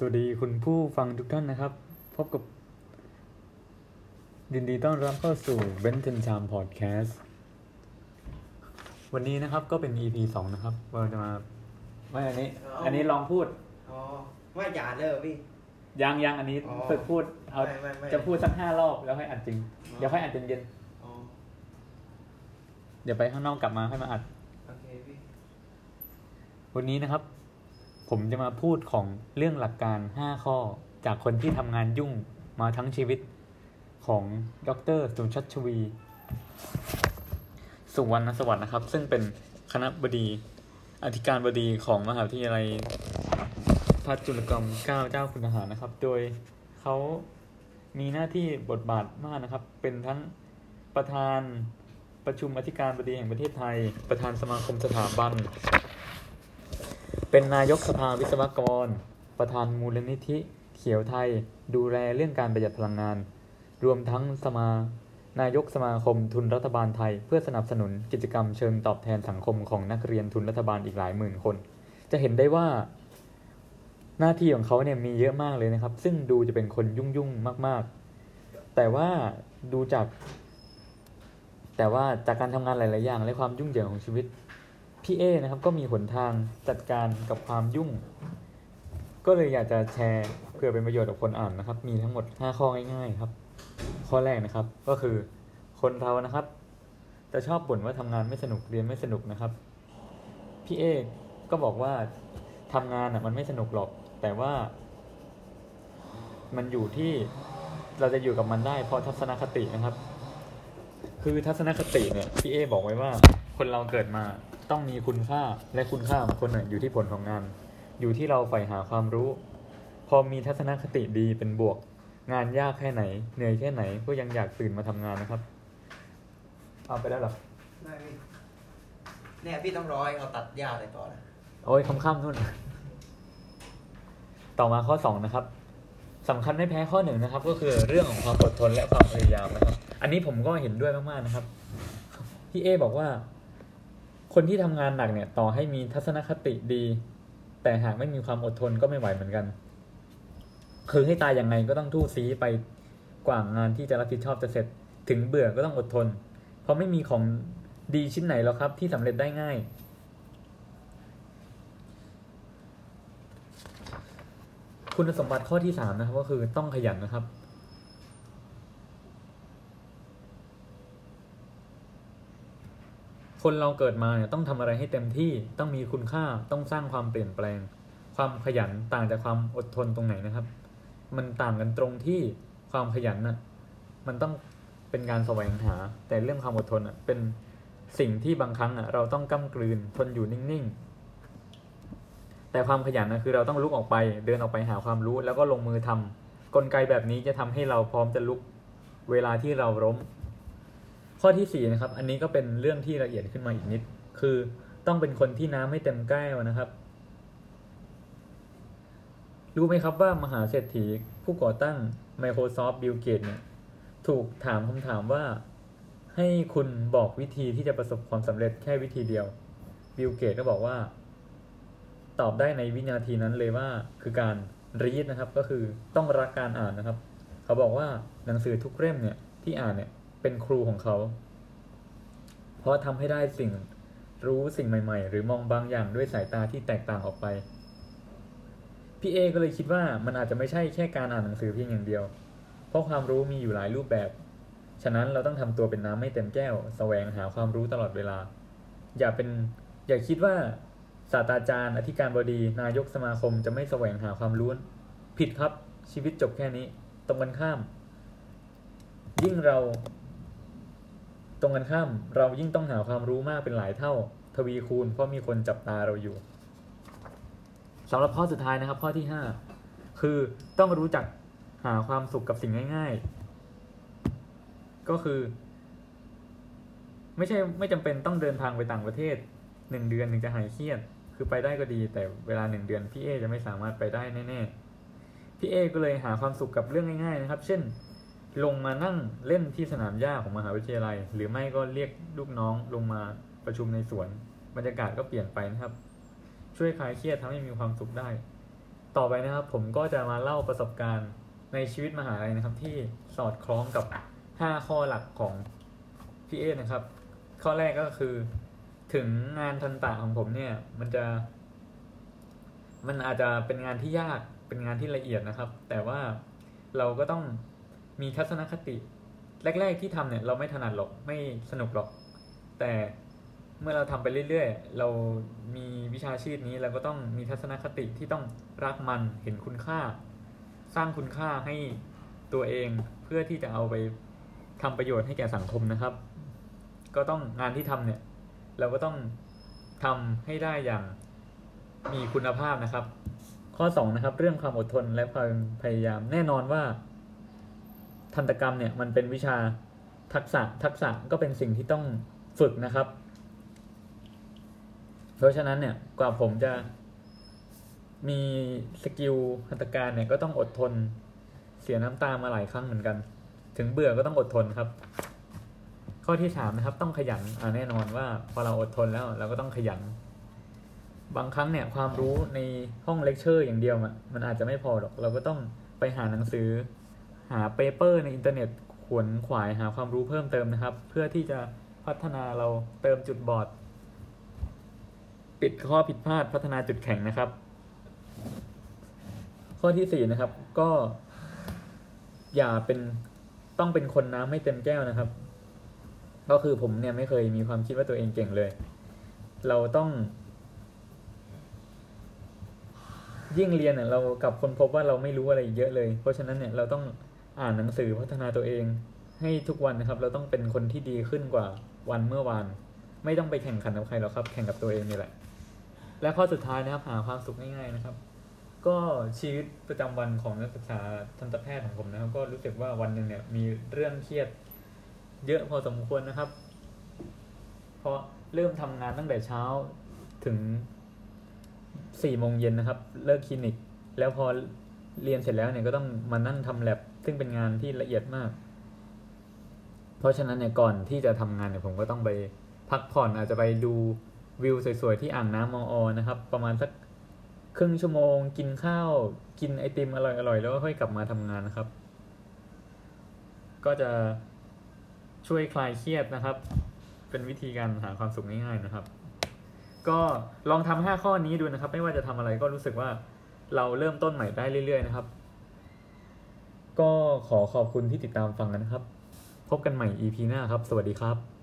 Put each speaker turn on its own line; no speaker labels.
สวัสดีคุณผู้ฟังทุกท่านนะครับ พบกับ ยินดีต้อนรับเข้าสู่เบนเทนชามพอดแคสต์วันนี้นะครับก็เป็น EP สองนะครับ เราจะมาไม่อันนี้
อ๋ออั
อันนี้ลองพูด
อ๋อไม่หยาดเลยเหรอพี่
ยังยังอันนี้
อ๋อ
ฝึกพูดเอา
ไม่ไม่ไม่
จะพูดสักห้ารอบแล้วค่อยอัดจริง
อ๋อ
เดี๋ยวค่อยอัดเย็น
อ๋อ
ๆเดี๋ยวไปข้างนอกกลับมาค่อยมาอัด
โอเคพี่
วันนี้นะครับ ผมจะมาพูดของเรื่องหลักการ 5 ข้อ จากคนที่ทำงานยุ่งมาทั้งชีวิตของดรสุนชัชวี สุวรรณสวัสดิ์นะครับ ซึ่งเป็นคณะบดี อธิการบดีของมหาวิทยาลัยพระจุลจอมเก้าเจ้าคุณทหารนะครับ โดยเขามีหน้าที่บทบาทมากนะครับ เป็นทั้งประธานประชุมอธิการบดีแห่งประเทศไทย ประธานสมาคมสถาบัน เป็นนายกสภาวิศวกร ประธานมูลนิธิ เขียวไทย ดูแลเรื่องการประหยัดพลังงาน รวมทั้งสมานายกสมาคมทุนรัฐบาลไทย เพื่อสนับสนุนกิจกรรมเชิงตอบแทนสังคมของนักเรียนทุนรัฐบาลอีกหลายหมื่นคน จะเห็นได้ว่า หน้าที่ของเขาเนี่ยมีเยอะมากเลยนะครับ ซึ่งดูจะเป็นคนยุ่งๆมาก ๆ แต่ว่าดูจาก แต่ว่าจากการทำงานหลาย ๆ อย่าง และความยุ่งเหยิงของชีวิต พี่เอนะครับก็มีหนทางจัดการกับความยุ่ง ก็เลยอยากจะแชร์เพื่อเป็นประโยชน์กับคนอ่านนะครับ มีทั้งหมด 5 ข้อง่ายๆครับ ข้อแรกนะครับก็คือคนเรานะครับ จะชอบบ่นว่าทำงานไม่สนุกเรียนไม่สนุกนะครับพี่เอก็บอกว่าทำงานอะมันไม่สนุกหรอก แต่ว่า มันอยู่ที่เราจะอยู่กับมันได้เพราะทัศนคตินะครับ คือทัศนคติเนี่ยพี่เอบอกไว้ว่าคนเราเกิดมา ต้องมีคุณค่าและคุณค่าของคนเนี่ยอยู่ที่ผลของงาน อยู่ที่เราใฝ่หาความรู้ พอมีทัศนคติดีเป็นบวก งานยากแค่ไหน เหนื่อยแค่ไหนก็ยังอยากตื่นมาทำงานนะครับ เอาไปได้หรอ
ได้พี่เนี่ยพี่ต้องร้อยเอาตัดหญ้าอะไรต่อนะ
โอ้ยคำข้ามนู่น ต่อมาข้อสองนะครับสำคัญไม่แพ้ข้อหนึ่งนะครับ ก็คือเรื่องของความอดทนและความพยายามนะครับ อันนี้ผมก็เห็นด้วยมากๆนะครับ พี่เอบอกว่า คนที่ทำงานหนักเนี่ยต่อให้มีทัศนคติดี แต่หากไม่มีความอดทนก็ไม่ไหวเหมือนกัน คือให้ตายยังไงก็ต้องทู่ซีไปกว่างานที่จะรับผิดชอบจะเสร็จ ถึงเบื่อก็ต้องอดทน เพราะไม่มีของดีชิ้นไหนหรอกครับ ที่สำเร็จได้ง่าย คุณสมบัติข้อที่สามนะครับก็คือต้องขยันนะครับ คนเราเกิดมาเนี่ยต้องทำอะไรให้เต็มที่ต้องมีคุณค่าต้องสร้างความเปลี่ยนแปลง ความขยันต่างจากความอดทนตรงไหนนะครับ มันต่างกันตรงที่ความขยันน่ะมันต้องเป็นการแสวงหา แต่เรื่องความอดทนอะเป็นสิ่งที่บางครั้งอะเราต้องก้ากลืนทนอยู่นิ่งๆ แต่ความขยันนะคือเราต้องลุกออกไป เดินออกไปหาความรู้แล้วก็ลงมือทำกลไกแบบนี้จะทำให้เราพร้อมจะลุกเวลาที่เราล้ม ข้อที่สี่นะครับ อันนี้ก็เป็นเรื่องที่ละเอียดขึ้นมาอีกนิด คือต้องเป็นคนที่น้ำไม่เต็มแก้วนะครับ รู้ไหมครับว่ามหาเศรษฐีผู้ก่อตั้ง Microsoft Bill Gates เนี่ยถูกถามคำถามว่า ให้คุณบอกวิธีที่จะประสบความสำเร็จแค่วิธีเดียว บิลเกตก็บอกว่า ตอบได้ในวินาทีนั้นเลยว่าคือการรีดนะครับ ก็คือต้องรักการอ่านนะครับ เขาบอกว่าหนังสือทุกเล่มเนี่ยที่อ่านเนี่ย เป็นครูของเขา เพราะทำให้ได้สิ่งรู้สิ่งใหม่ ๆ หรือมองบางอย่างด้วยสายตาที่แตกต่างออกไป พี่เอก็เลยคิดว่ามันอาจจะไม่ใช่แค่การอ่านหนังสือเพียงอย่างเดียว เพราะความรู้มีอยู่หลายรูปแบบ ฉะนั้นเราต้องทำตัวเป็นน้ำไม่เต็มแก้ว แสวงหาความรู้ตลอดเวลา อย่าเป็น อย่าคิดว่าศาสตราจารย์ อธิการบดี นายกสมาคมจะไม่แสวงหาความรู้ ผิดครับ ชีวิตจบแค่นี้ ตรงกันข้าม ยิ่งเรา ตรงกันข้ามเรายิ่งต้องหาความรู้มากเป็นหลายเท่า ทวีคูณเพราะมีคนจับตาเราอยู่สำหรับข้อสุดท้ายนะครับข้อที่ห้าคือต้องรู้จักหาความสุขกับสิ่งง่าย ๆ ก็คือ ไม่ใช่ไม่จำเป็นต้องเดินทางไปต่างประเทศหนึ่งเดือนถึงจะหายเครียด คือไปได้ก็ดี แต่เวลาหนึ่งเดือนพี่เอจะไม่สามารถไปได้แน่ๆพี่เอก็เลยหาความสุขกับเรื่องง่ายๆนะครับ เช่น ลงมานั่งเล่นที่สนามหญ้าของมหาวิทยาลัย หรือไม่ก็เรียกลูกน้องลงมาประชุมในสวน บรรยากาศก็เปลี่ยนไปนะครับ ช่วยคลายเครียดทำให้มีความสุขได้ ต่อไปนะครับ ผมก็จะมาเล่าประสบการณ์ในชีวิตมหาลัยนะครับ ที่สอดคล้องกับ 5 ข้อหลักของพี่เอนะครับ ข้อแรกก็คือ ถึงงานทันตะของผมเนี่ย มันจะ มันอาจจะเป็นงานที่ยากเป็นงานที่ละเอียดนะครับ แต่ว่าเราก็ต้อง มีทัศนคติ แรก ๆ ที่ทำเนี่ยเราไม่ถนัดหรอกไม่สนุกหรอก แต่เมื่อเราทำไปเรื่อยๆ เรามีวิชาชีพนี้เราก็ต้องมีทัศนคติที่ต้องรักมันเห็นคุณค่า สร้างคุณค่าให้ตัวเองเพื่อที่จะเอาไปทำประโยชน์ให้แก่สังคมนะครับ ก็ต้องงานที่ทำเนี่ย เราก็ต้องทำให้ได้อย่างมีคุณภาพนะครับ ข้อ 2 นะครับ เรื่องความอดทนและความพยายามแน่นอนว่า ทันตกรรมเนี่ยมันเป็นวิชาทักษะทักษะก็เป็นสิ่งที่ต้องฝึกนะครับ เพราะฉะนั้นเนี่ยกว่าผมจะมีสกิลหัตถการเนี่ยก็ต้องอดทนเสียน้ำตามาหลายครั้งเหมือนกัน ถึงเบื่อก็ต้องอดทนครับ ข้อที่สามนะครับ ต้องขยันอ่าแน่นอนว่าพอเราอดทนแล้วเราก็ต้องขยัน บางครั้งเนี่ยความรู้ในห้องเลคเชอร์อย่างเดียวอะมันอาจจะไม่พอหรอก เราก็ต้องไปหาหนังสือ หา paper ในอินเทอร์เน็ตขวนขวายหาความรู้เพิ่มเติมนะครับ เพื่อที่จะพัฒนาเราเติมจุดบอด ปิดข้อผิดพลาดพัฒนาจุดแข็งนะครับ ข้อที่สี่นะครับ ก็ อย่าเป็นต้องเป็นคนน้ำไม่เต็มแก้วนะครับ ก็คือผมเนี่ยไม่เคยมีความคิดว่าตัวเองเก่งเลย เราต้อง ยิ่งเรียนเนี่ยเรากับคนพบว่าเราไม่รู้อะไรเยอะเลย เพราะฉะนั้นเนี่ยเราต้อง อ่านหนังสือพัฒนาตัวเอง ให้ทุกวันนะครับ เราต้องเป็นคนที่ดีขึ้นกว่าวันเมื่อวาน ไม่ต้องไปแข่งขันกับใครหรอกครับ แข่งกับตัวเองนี่แหละ และข้อสุดท้ายนะครับ หาความสุขง่ายๆนะครับ ก็ชีวิตประจำวันของนักศึกษาทันตแพทย์ของผมนะครับ ก็รู้สึกว่าวันหนึ่งเนี่ยมีเรื่องเครียด เยอะพอสมควรนะครับ เพราะเริ่มทำงานตั้งแต่เช้าถึงสี่โมงเย็นนะครับ เลิกคลินิก แล้วพอเรียนเสร็จแล้วเนี่ยก็ต้องมานั่งทำแลบ ซึ่งเป็นงานที่ละเอียดมาก เพราะฉะนั้นเนี่ยก่อนที่จะทำงานเนี่ยผมก็ต้องไปพักผ่อนอาจจะไปดูวิวสวยๆที่อ่างน้ำมออนะครับ ประมาณสักครึ่งชั่วโมง กินข้าว กินไอติมอร่อยๆแล้วก็ค่อยกลับมาทำงานนะครับ ก็จะช่วยคลายเครียดนะครับ เป็นวิธีการหาความสุขง่ายๆนะครับ ก็ลองทำห้าข้อนี้ดูนะครับ ไม่ว่าจะทำอะไรก็รู้สึกว่าเราเริ่มต้นใหม่ได้เรื่อยๆนะครับ ก็ขอขอบคุณที่ติดตามฟังกันนะครับ พบกันใหม่ EP หน้าครับ สวัสดีครับ